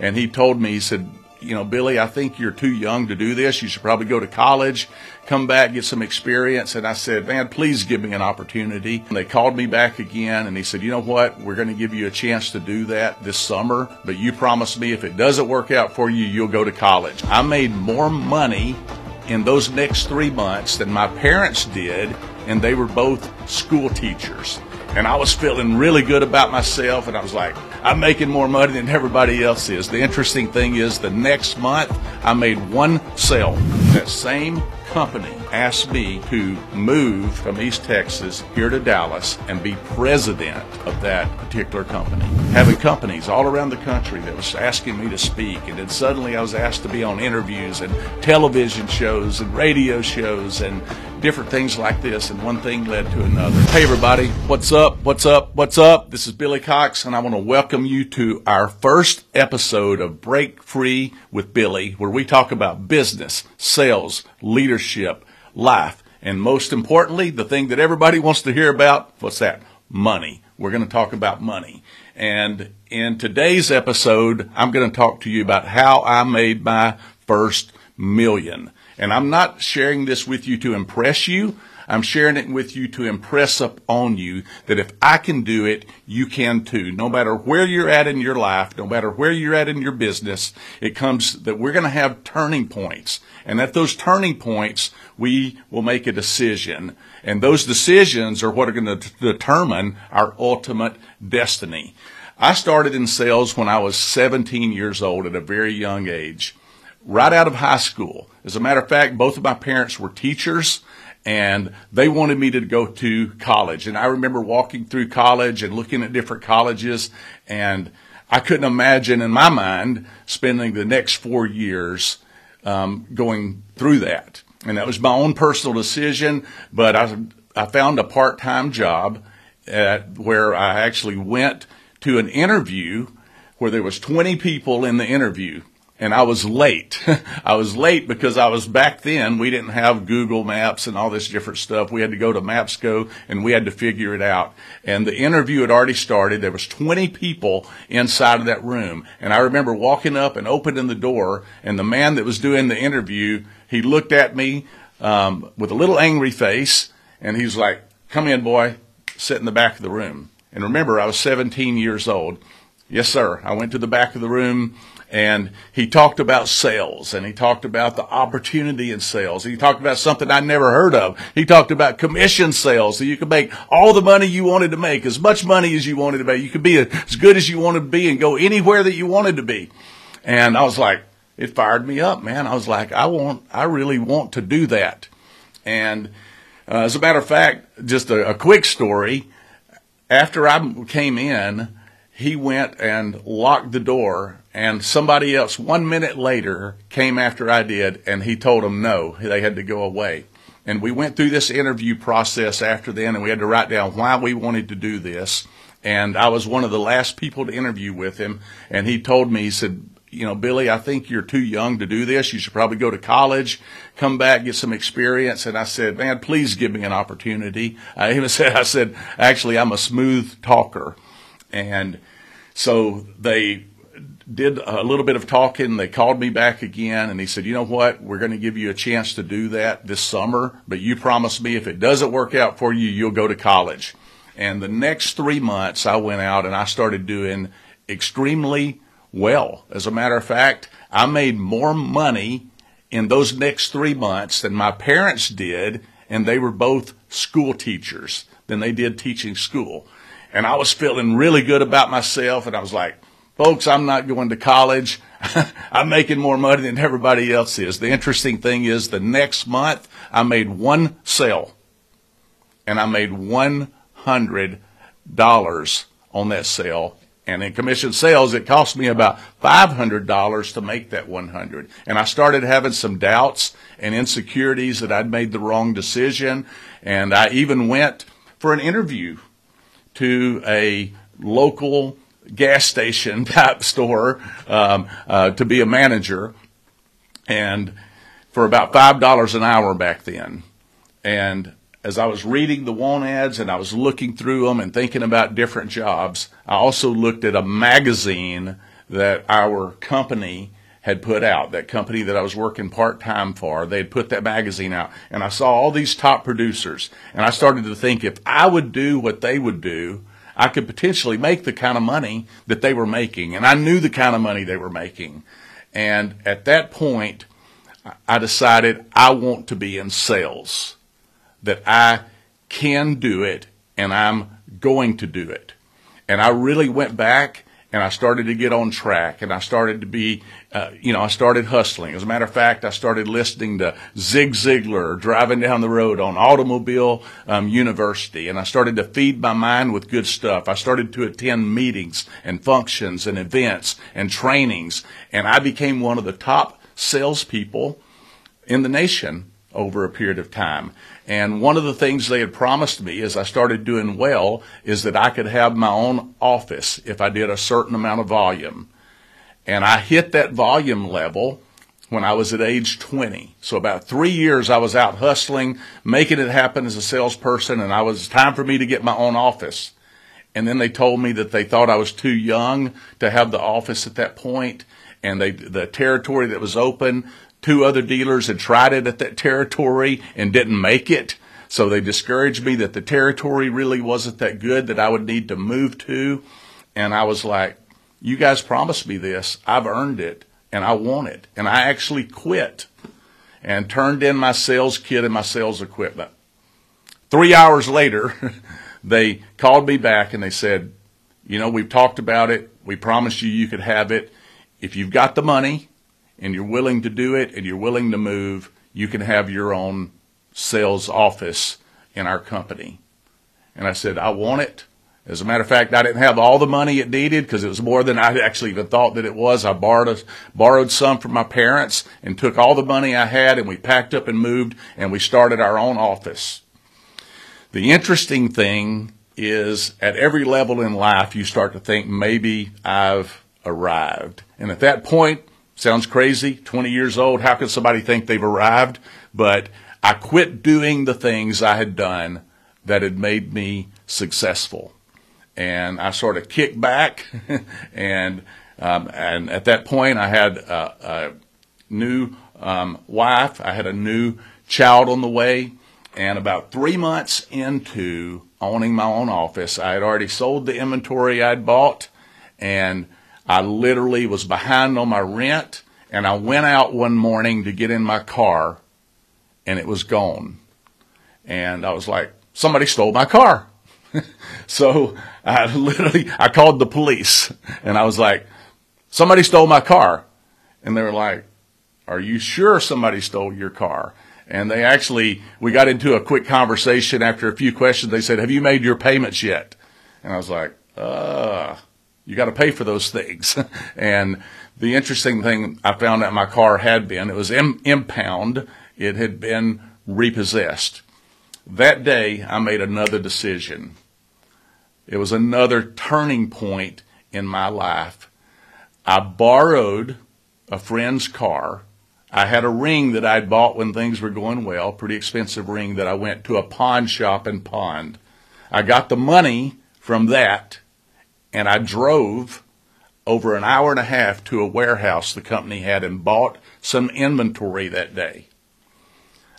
And he told me, he said, you know, Billy, I think you're too young to do this. You should probably go to college, come back, get some experience. And I said, man, please give me an opportunity. And they called me back again and he said, you know what? We're going to give you a chance to do that this summer, but you promised me if it doesn't work out for you, you'll go to college. I made more money in those next three months than my parents did, and they were both school teachers. And I was feeling really good about myself, and I was like, I'm making more money than everybody else is. The interesting thing is, the next month, I made one sale. That same company asked me to move from East Texas here to Dallas and be president of that particular company. Having companies all around the country that was asking me to speak, and then suddenly I was asked to be on interviews and television shows and radio shows and different things like this, and one thing led to another. Hey, everybody, what's up? What's up? What's up? This is Billy Cox, and I want to welcome you to our first episode of Break Free with Billy, where we talk about business, sales, leadership, life, and most importantly, the thing that everybody wants to hear about what's that? Money. We're going to talk about money. And in today's episode, I'm going to talk to you about how I made my first million. And I'm not sharing this with you to impress you. I'm sharing it with you to impress upon you that if I can do it, you can too. No matter where you're at in your life, no matter where you're at in your business, it comes that we're going to have turning points. And at those turning points, we will make a decision. And those decisions are what are going to determine our ultimate destiny. I started in sales when I was 17 years old at a very young age, right out of high school. As a matter of fact, both of my parents were teachers and they wanted me to go to college. And I remember walking through college and looking at different colleges, and I couldn't imagine in my mind spending the next four years um, going through that. And that was my own personal decision, but I, I found a part time job at, where I actually went to an interview where there was 20 people in the interview and I was late. I was late because I was back then, we didn't have Google Maps and all this different stuff. We had to go to Mapsco and we had to figure it out. And the interview had already started. There was 20 people inside of that room. And I remember walking up and opening the door and the man that was doing the interview, he looked at me, um, with a little angry face and he was like, come in boy, sit in the back of the room. And remember, I was 17 years old. Yes, sir. I went to the back of the room and he talked about sales and he talked about the opportunity in sales. He talked about something I never heard of. He talked about commission sales so you could make all the money you wanted to make, as much money as you wanted to make. You could be as good as you wanted to be and go anywhere that you wanted to be. And I was like, it fired me up, man. I was like, I want, I really want to do that. And uh, as a matter of fact, just a, a quick story. After I came in, he went and locked the door and somebody else one minute later came after I did and he told them no, they had to go away. And we went through this interview process after then and we had to write down why we wanted to do this. And I was one of the last people to interview with him and he told me, he said, you know, Billy, I think you're too young to do this. You should probably go to college, come back, get some experience. And I said, man, please give me an opportunity. I even said, I said, actually, I'm a smooth talker. And so they did a little bit of talking. They called me back again and he said, you know what? We're going to give you a chance to do that this summer, but you promised me if it doesn't work out for you, you'll go to college. And the next three months I went out and I started doing extremely well. As a matter of fact, I made more money in those next three months than my parents did, and they were both school teachers than they did teaching school. And I was feeling really good about myself, and I was like, Folks, I'm not going to college. I'm making more money than everybody else is. The interesting thing is the next month I made one sale and I made $100 on that sale. And in commission sales, it cost me about $500 to make that 100. And I started having some doubts and insecurities that I'd made the wrong decision. And I even went for an interview to a local gas station type store um, uh, to be a manager, and for about five dollars an hour back then. And as I was reading the want ads and I was looking through them and thinking about different jobs, I also looked at a magazine that our company had put out, that company that I was working part time for, they had put that magazine out. And I saw all these top producers. And I started to think if I would do what they would do, I could potentially make the kind of money that they were making. And I knew the kind of money they were making. And at that point, I decided I want to be in sales, that I can do it and I'm going to do it. And I really went back and I started to get on track and I started to be, uh, you know, I started hustling. As a matter of fact, I started listening to Zig Ziglar driving down the road on Automobile um, University and I started to feed my mind with good stuff. I started to attend meetings and functions and events and trainings and I became one of the top salespeople in the nation over a period of time. And one of the things they had promised me as I started doing well is that I could have my own office if I did a certain amount of volume. And I hit that volume level when I was at age 20. So about three years I was out hustling, making it happen as a salesperson, and I was time for me to get my own office. And then they told me that they thought I was too young to have the office at that point, and they the territory that was open Two other dealers had tried it at that territory and didn't make it. So they discouraged me that the territory really wasn't that good that I would need to move to. And I was like, you guys promised me this. I've earned it and I want it. And I actually quit and turned in my sales kit and my sales equipment. Three hours later, they called me back and they said, you know, we've talked about it. We promised you you could have it. If you've got the money, and you're willing to do it and you're willing to move, you can have your own sales office in our company. And I said, I want it. As a matter of fact, I didn't have all the money it needed because it was more than I actually even thought that it was. I borrowed, a, borrowed some from my parents and took all the money I had and we packed up and moved and we started our own office. The interesting thing is at every level in life, you start to think maybe I've arrived. And at that point, Sounds crazy. 20 years old. How could somebody think they've arrived? But I quit doing the things I had done that had made me successful. And I sort of kicked back. and, um, and at that point, I had a, a new um, wife. I had a new child on the way. And about three months into owning my own office, I had already sold the inventory I'd bought and I literally was behind on my rent and I went out one morning to get in my car and it was gone. And I was like, somebody stole my car. so I literally, I called the police and I was like, somebody stole my car. And they were like, are you sure somebody stole your car? And they actually, we got into a quick conversation after a few questions. They said, have you made your payments yet? And I was like, uh, you got to pay for those things. and the interesting thing I found out my car had been, it was Im- impound. It had been repossessed. That day, I made another decision. It was another turning point in my life. I borrowed a friend's car. I had a ring that I'd bought when things were going well, pretty expensive ring that I went to a pawn shop and pawned. I got the money from that and I drove over an hour and a half to a warehouse the company had and bought some inventory that day.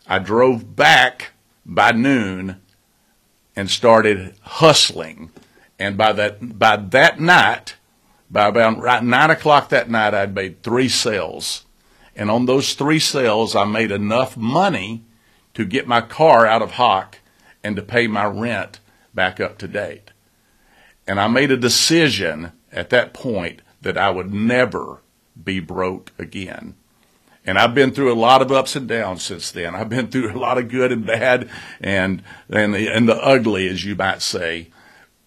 I drove back by noon and started hustling. And by that, by that night, by about right nine o'clock that night, I'd made three sales. And on those three sales, I made enough money to get my car out of hock and to pay my rent back up to date. And I made a decision at that point that I would never be broke again. And I've been through a lot of ups and downs since then. I've been through a lot of good and bad and, and the, and the ugly, as you might say.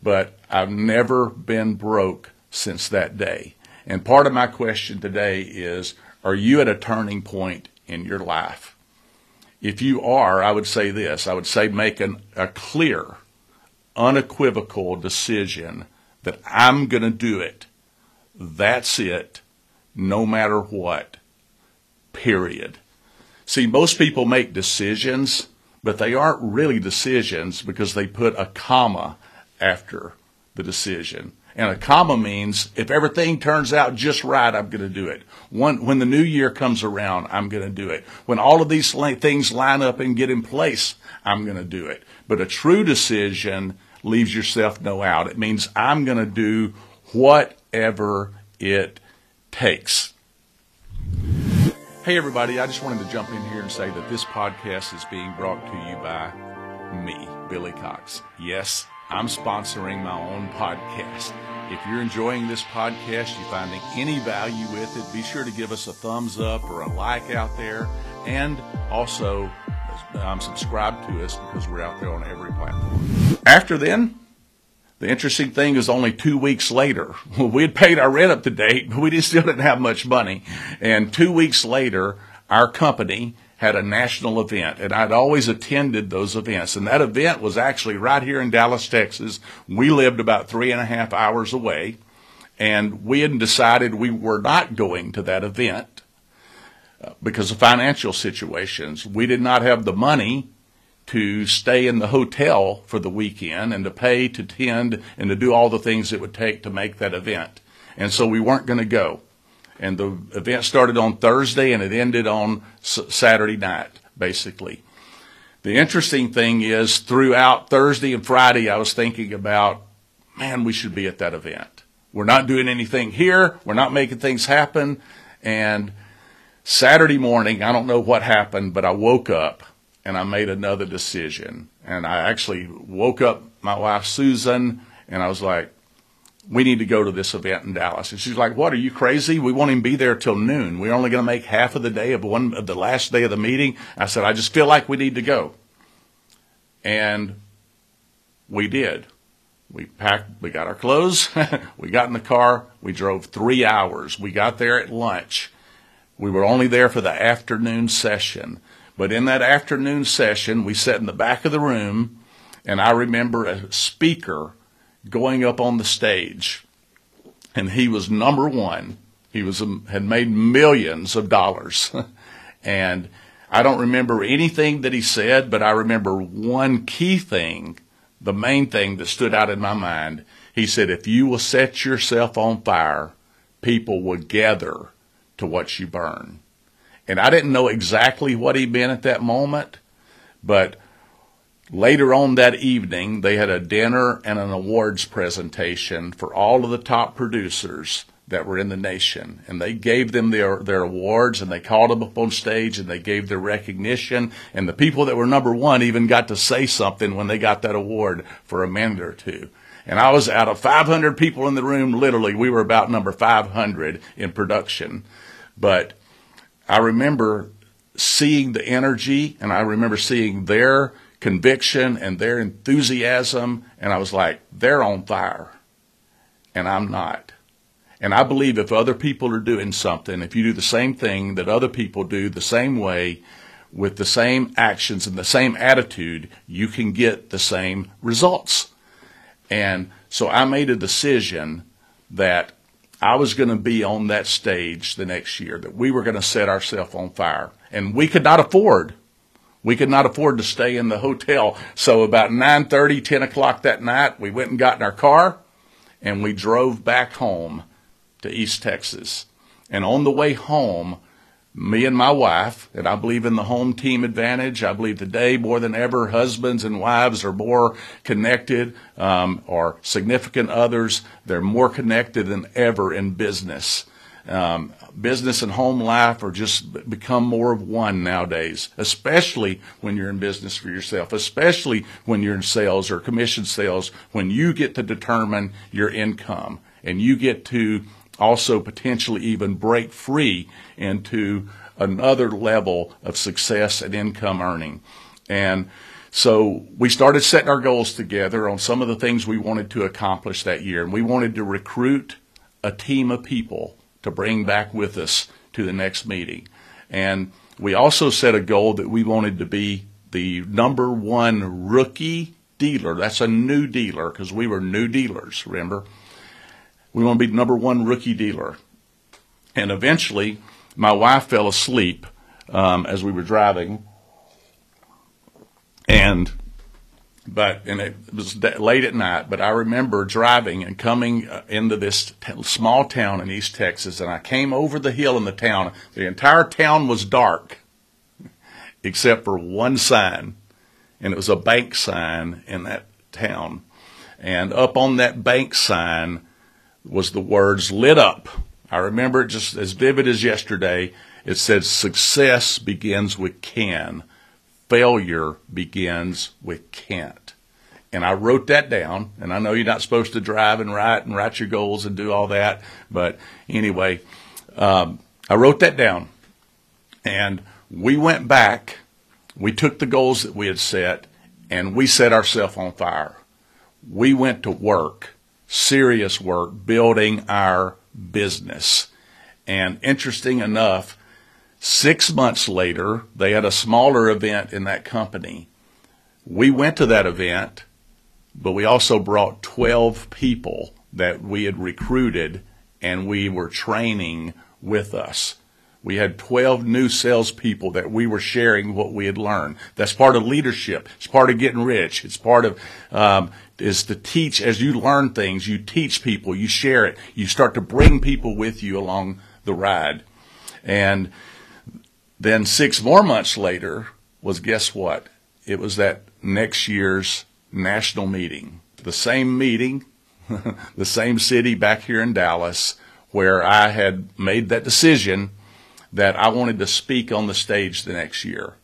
But I've never been broke since that day. And part of my question today is, are you at a turning point in your life? If you are, I would say this. I would say make an, a clear unequivocal decision that I'm going to do it. That's it, no matter what. Period. See, most people make decisions, but they aren't really decisions because they put a comma after the decision. And a comma means if everything turns out just right, I'm going to do it. When, when the new year comes around, I'm going to do it. When all of these things line up and get in place, I'm going to do it. But a true decision leaves yourself no out. It means I'm going to do whatever it takes. Hey, everybody, I just wanted to jump in here and say that this podcast is being brought to you by me, Billy Cox. Yes, I'm sponsoring my own podcast. If you're enjoying this podcast, you're finding any value with it, be sure to give us a thumbs up or a like out there. And also, um, subscribe to us because we're out there on every platform. After then, the interesting thing is only two weeks later, we had paid our rent up to date, but we just still didn't have much money. And two weeks later, our company had a national event, and I'd always attended those events. And that event was actually right here in Dallas, Texas. We lived about three and a half hours away, and we had decided we were not going to that event uh, because of financial situations. We did not have the money to stay in the hotel for the weekend and to pay to tend and to do all the things it would take to make that event. And so we weren't going to go and the event started on Thursday and it ended on Saturday night, basically. The interesting thing is, throughout Thursday and Friday, I was thinking about, man, we should be at that event. We're not doing anything here. We're not making things happen. And Saturday morning, I don't know what happened, but I woke up and I made another decision. And I actually woke up my wife, Susan, and I was like, we need to go to this event in Dallas. And she's like, what, are you crazy? We won't even be there till noon. We're only going to make half of the day of one of the last day of the meeting. I said, I just feel like we need to go. And we did. We packed, we got our clothes, we got in the car, we drove three hours. We got there at lunch. We were only there for the afternoon session. But in that afternoon session, we sat in the back of the room, and I remember a speaker going up on the stage, and he was number one. He was um, had made millions of dollars, and I don't remember anything that he said, but I remember one key thing, the main thing that stood out in my mind. He said, "If you will set yourself on fire, people will gather to watch you burn." And I didn't know exactly what he meant at that moment, but Later on that evening, they had a dinner and an awards presentation for all of the top producers that were in the nation. And they gave them their, their awards and they called them up on stage and they gave their recognition. And the people that were number one even got to say something when they got that award for a minute or two. And I was out of 500 people in the room, literally, we were about number 500 in production. But I remember seeing the energy and I remember seeing their conviction and their enthusiasm. And I was like, they're on fire. And I'm not. And I believe if other people are doing something, if you do the same thing that other people do the same way, with the same actions and the same attitude, you can get the same results. And so I made a decision that I was going to be on that stage the next year, that we were going to set ourselves on fire. And we could not afford we could not afford to stay in the hotel. So about 9:30, 10 o'clock that night, we went and got in our car and we drove back home to East Texas. And on the way home, me and my wife, and I believe in the home team advantage. I believe today more than ever, husbands and wives are more connected, um, or significant others. They're more connected than ever in business. Um, business and home life are just become more of one nowadays, especially when you're in business for yourself, especially when you're in sales or commission sales, when you get to determine your income and you get to also potentially even break free into another level of success and income earning. And so we started setting our goals together on some of the things we wanted to accomplish that year. And we wanted to recruit a team of people to bring back with us to the next meeting. And we also set a goal that we wanted to be the number one rookie dealer. That's a new dealer because we were new dealers, remember? We want to be the number one rookie dealer. And eventually, my wife fell asleep um, as we were driving. And but and it was late at night. But I remember driving and coming uh, into this t- small town in East Texas, and I came over the hill in the town. The entire town was dark, except for one sign, and it was a bank sign in that town. And up on that bank sign was the words "lit up." I remember it just as vivid as yesterday. It said, "Success begins with can." Failure begins with can't. And I wrote that down, and I know you're not supposed to drive and write and write your goals and do all that, but anyway, um, I wrote that down. And we went back, we took the goals that we had set, and we set ourselves on fire. We went to work, serious work, building our business. And interesting enough, Six months later, they had a smaller event in that company. We went to that event, but we also brought 12 people that we had recruited and we were training with us. We had 12 new salespeople that we were sharing what we had learned. That's part of leadership. It's part of getting rich. It's part of, um, is to teach as you learn things, you teach people, you share it, you start to bring people with you along the ride. And then six more months later was guess what? It was that next year's national meeting. The same meeting, the same city back here in Dallas, where I had made that decision that I wanted to speak on the stage the next year.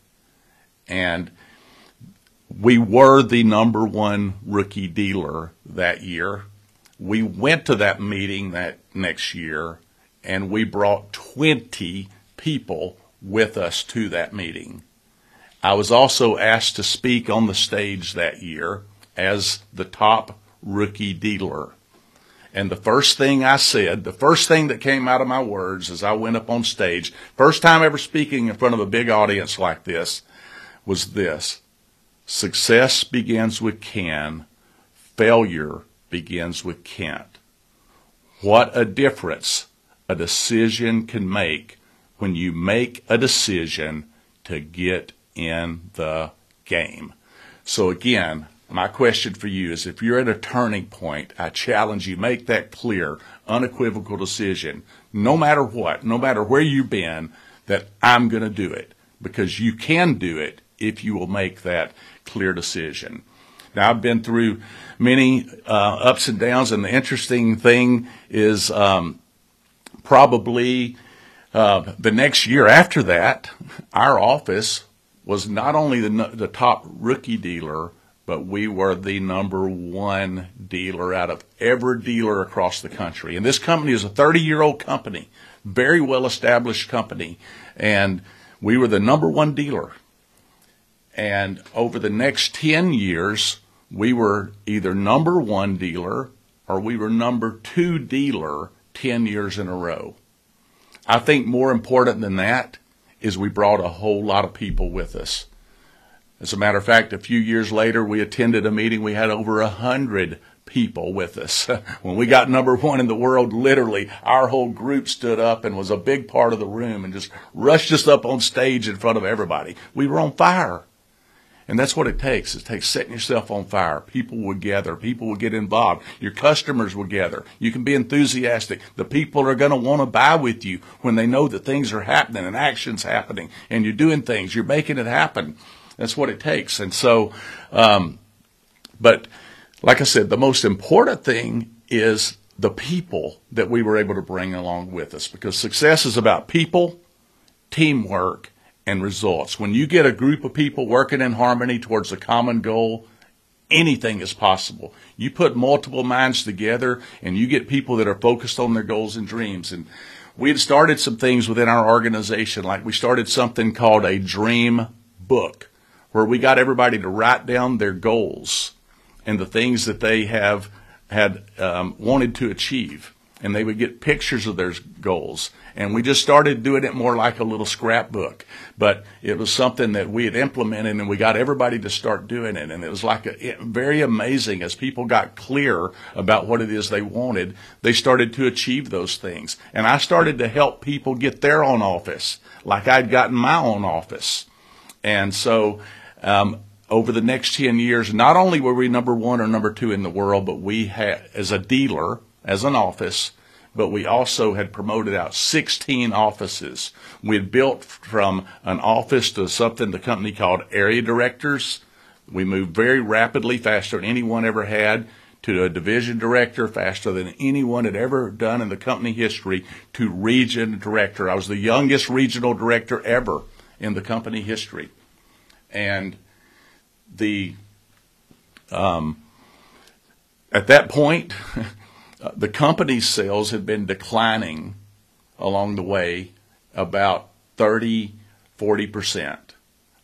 And we were the number one rookie dealer that year. We went to that meeting that next year and we brought 20 people with us to that meeting. I was also asked to speak on the stage that year as the top rookie dealer. And the first thing I said, the first thing that came out of my words as I went up on stage, first time ever speaking in front of a big audience like this, was this Success begins with can, failure begins with can't. What a difference a decision can make when you make a decision to get in the game. So again, my question for you is if you're at a turning point, I challenge you, make that clear, unequivocal decision, no matter what, no matter where you've been, that I'm going to do it because you can do it if you will make that clear decision. Now, I've been through many uh, ups and downs, and the interesting thing is um, probably uh, the next year after that, our office was not only the, the top rookie dealer, but we were the number one dealer out of every dealer across the country. And this company is a 30 year old company, very well established company. And we were the number one dealer. And over the next 10 years, we were either number one dealer or we were number two dealer 10 years in a row. I think more important than that is we brought a whole lot of people with us. As a matter of fact, a few years later, we attended a meeting. We had over a hundred people with us. when we got number one in the world, literally, our whole group stood up and was a big part of the room and just rushed us up on stage in front of everybody. We were on fire. And that's what it takes. It takes setting yourself on fire. People will gather. People will get involved. Your customers will gather. You can be enthusiastic. The people are going to want to buy with you when they know that things are happening and action's happening and you're doing things. You're making it happen. That's what it takes. And so, um, but like I said, the most important thing is the people that we were able to bring along with us because success is about people, teamwork, and results. When you get a group of people working in harmony towards a common goal, anything is possible. You put multiple minds together and you get people that are focused on their goals and dreams. And we had started some things within our organization, like we started something called a dream book, where we got everybody to write down their goals and the things that they have had um, wanted to achieve and they would get pictures of their goals. And we just started doing it more like a little scrapbook. But it was something that we had implemented and we got everybody to start doing it. And it was like a, very amazing as people got clear about what it is they wanted, they started to achieve those things. And I started to help people get their own office like I'd gotten my own office. And so, um, over the next 10 years, not only were we number one or number two in the world, but we had, as a dealer, as an office, but we also had promoted out 16 offices. We had built from an office to something the company called area directors. We moved very rapidly, faster than anyone ever had, to a division director, faster than anyone had ever done in the company history, to region director. I was the youngest regional director ever in the company history. And the um, at that point, the company's sales had been declining along the way about 30, 40%.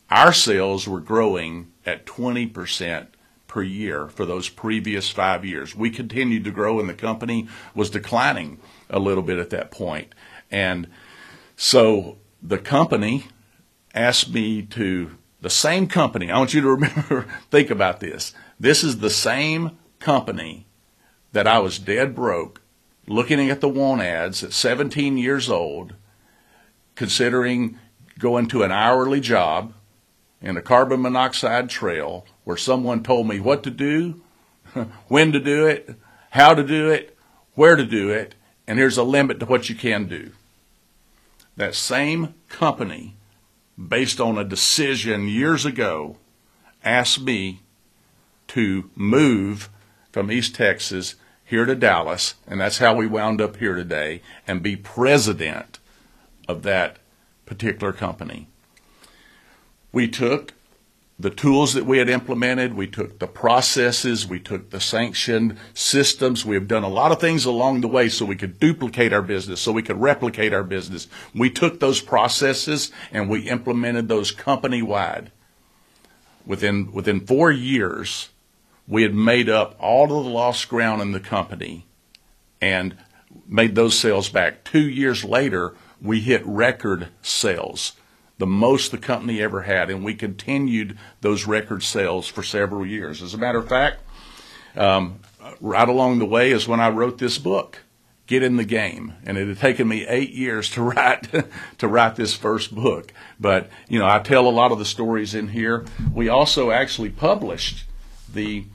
Our sales were growing at 20% per year for those previous five years. We continued to grow, and the company was declining a little bit at that point. And so the company asked me to, the same company, I want you to remember, think about this. This is the same company that I was dead broke, looking at the want ads at 17 years old, considering going to an hourly job in a carbon monoxide trail where someone told me what to do, when to do it, how to do it, where to do it, and here's a limit to what you can do. That same company, based on a decision years ago, asked me to move from East Texas here to Dallas, and that's how we wound up here today, and be president of that particular company. We took the tools that we had implemented, we took the processes, we took the sanctioned systems. We have done a lot of things along the way so we could duplicate our business, so we could replicate our business. We took those processes and we implemented those company wide. Within, within four years, we had made up all of the lost ground in the company and made those sales back. Two years later, we hit record sales, the most the company ever had, and we continued those record sales for several years. As a matter of fact, um, right along the way is when I wrote this book, Get in the Game, and it had taken me eight years to write to write this first book. But you know, I tell a lot of the stories in here. We also actually published the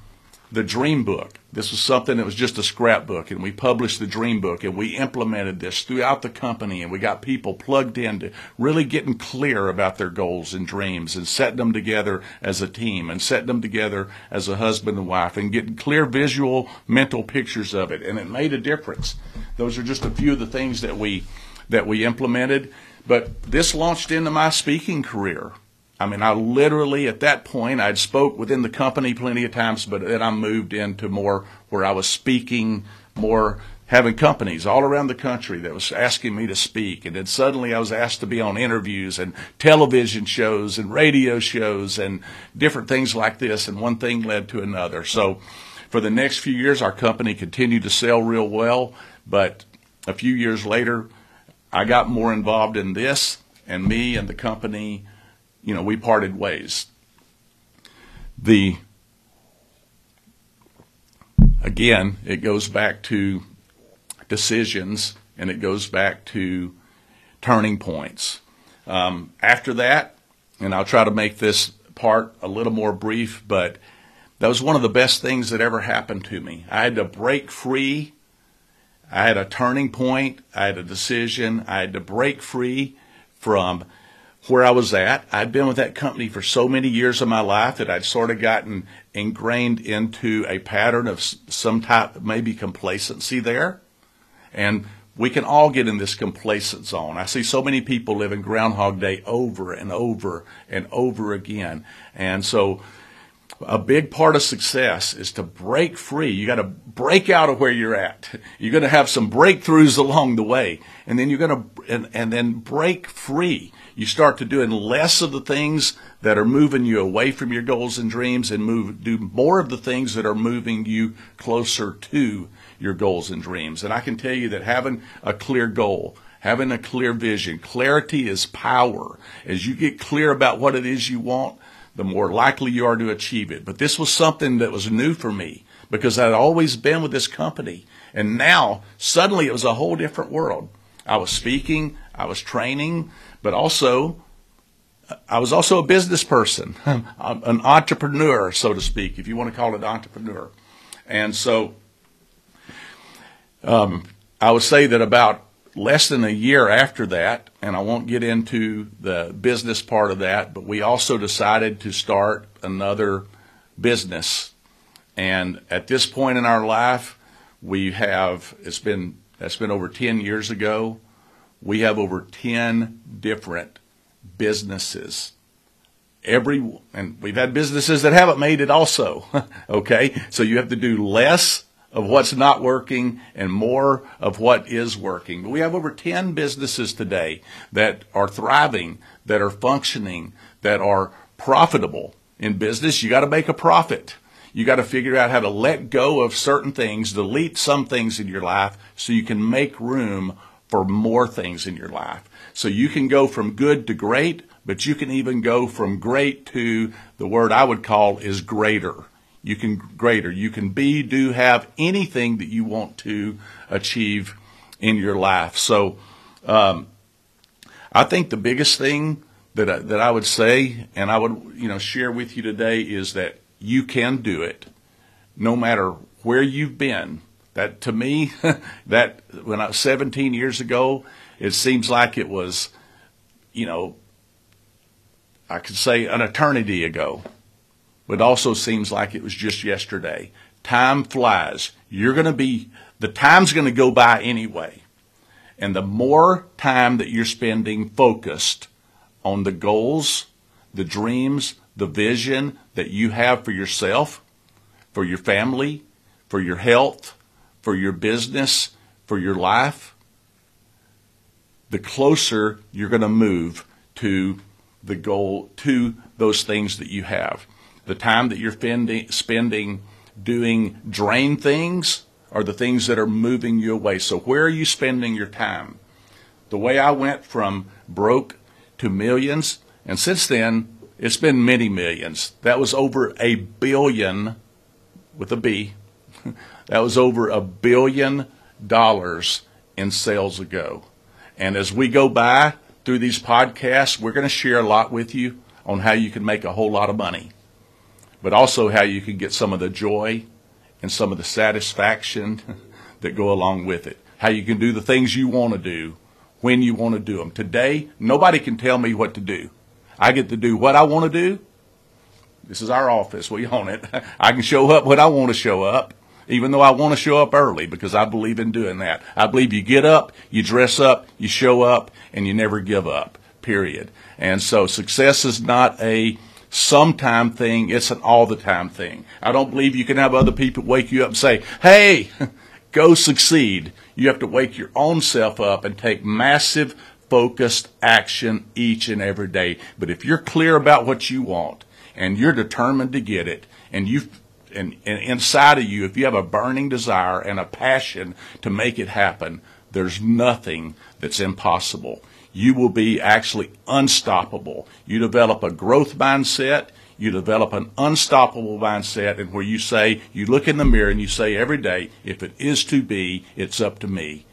the Dream Book. This was something that was just a scrapbook, and we published the Dream Book, and we implemented this throughout the company, and we got people plugged into really getting clear about their goals and dreams, and setting them together as a team, and setting them together as a husband and wife, and getting clear visual, mental pictures of it, and it made a difference. Those are just a few of the things that we that we implemented. But this launched into my speaking career. I mean, I literally at that point I'd spoke within the company plenty of times, but then I moved into more where I was speaking more, having companies all around the country that was asking me to speak, and then suddenly I was asked to be on interviews and television shows and radio shows and different things like this, and one thing led to another. So, for the next few years, our company continued to sell real well, but a few years later, I got more involved in this, and me and the company you know, we parted ways. The again, it goes back to decisions and it goes back to turning points. Um, after that, and I'll try to make this part a little more brief, but that was one of the best things that ever happened to me. I had to break free. I had a turning point. I had a decision. I had to break free from where I was at. I'd been with that company for so many years of my life that I'd sort of gotten ingrained into a pattern of some type, maybe complacency there. And we can all get in this complacent zone. I see so many people living Groundhog Day over and over and over again. And so a big part of success is to break free. You got to break out of where you're at. You're going to have some breakthroughs along the way, and then you're going to and, and then break free. You start to doing less of the things that are moving you away from your goals and dreams, and move do more of the things that are moving you closer to your goals and dreams. And I can tell you that having a clear goal, having a clear vision, clarity is power. As you get clear about what it is you want the more likely you are to achieve it. But this was something that was new for me because I'd always been with this company. And now suddenly it was a whole different world. I was speaking, I was training, but also I was also a business person, an entrepreneur, so to speak, if you want to call it entrepreneur. And so um, I would say that about less than a year after that, and I won't get into the business part of that, but we also decided to start another business. And at this point in our life, we have, it's been, that's been over 10 years ago. We have over 10 different businesses. Every, and we've had businesses that haven't made it also. okay. So you have to do less of what's not working and more of what is working. But we have over 10 businesses today that are thriving, that are functioning, that are profitable. In business, you got to make a profit. You got to figure out how to let go of certain things, delete some things in your life so you can make room for more things in your life. So you can go from good to great, but you can even go from great to the word I would call is greater. You can greater. You can be, do, have anything that you want to achieve in your life. So, um, I think the biggest thing that I, that I would say, and I would you know share with you today, is that you can do it, no matter where you've been. That to me, that when I was 17 years ago, it seems like it was, you know, I could say an eternity ago but also seems like it was just yesterday. Time flies. You're going to be, the time's going to go by anyway. And the more time that you're spending focused on the goals, the dreams, the vision that you have for yourself, for your family, for your health, for your business, for your life, the closer you're going to move to the goal, to those things that you have the time that you're spending doing drain things are the things that are moving you away. So where are you spending your time? The way I went from broke to millions, and since then, it's been many millions. That was over a billion with a B. that was over a billion dollars in sales ago. And as we go by through these podcasts, we're going to share a lot with you on how you can make a whole lot of money but also how you can get some of the joy and some of the satisfaction that go along with it. How you can do the things you want to do when you want to do them. Today, nobody can tell me what to do. I get to do what I want to do. This is our office. We own it. I can show up when I want to show up, even though I want to show up early because I believe in doing that. I believe you get up, you dress up, you show up, and you never give up, period. And so success is not a sometime thing. It's an all the time thing. I don't believe you can have other people wake you up and say, hey, go succeed. You have to wake your own self up and take massive focused action each and every day. But if you're clear about what you want and you're determined to get it and you and, and inside of you, if you have a burning desire and a passion to make it happen, there's nothing that's impossible you will be actually unstoppable. You develop a growth mindset. You develop an unstoppable mindset and where you say, you look in the mirror and you say every day, if it is to be, it's up to me.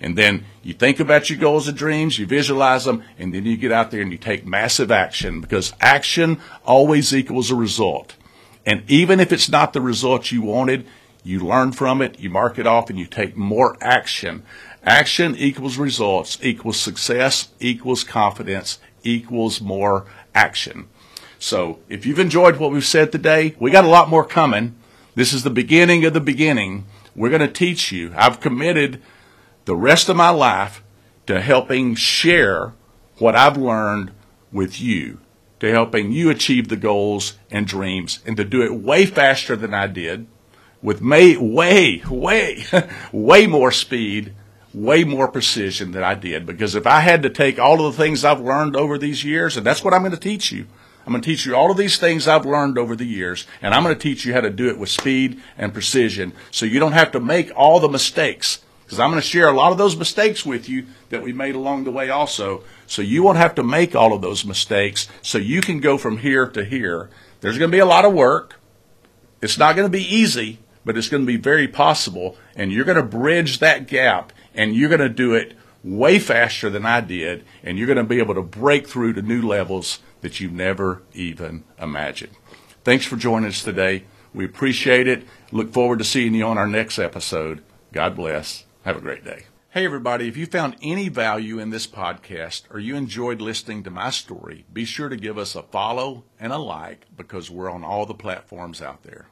And then you think about your goals and dreams, you visualize them, and then you get out there and you take massive action because action always equals a result. And even if it's not the result you wanted, you learn from it, you mark it off, and you take more action. Action equals results equals success equals confidence equals more action. So if you've enjoyed what we've said today, we got a lot more coming. This is the beginning of the beginning. We're going to teach you. I've committed the rest of my life to helping share what I've learned with you, to helping you achieve the goals and dreams, and to do it way faster than I did, with may, way, way, way more speed way more precision than I did because if I had to take all of the things I've learned over these years, and that's what I'm going to teach you. I'm going to teach you all of these things I've learned over the years, and I'm going to teach you how to do it with speed and precision so you don't have to make all the mistakes. Because I'm going to share a lot of those mistakes with you that we made along the way also. So you won't have to make all of those mistakes so you can go from here to here. There's going to be a lot of work. It's not going to be easy, but it's going to be very possible. And you're going to bridge that gap and you're going to do it way faster than I did, and you're going to be able to break through to new levels that you never even imagined. Thanks for joining us today. We appreciate it. Look forward to seeing you on our next episode. God bless. Have a great day. Hey, everybody, if you found any value in this podcast or you enjoyed listening to my story, be sure to give us a follow and a like because we're on all the platforms out there.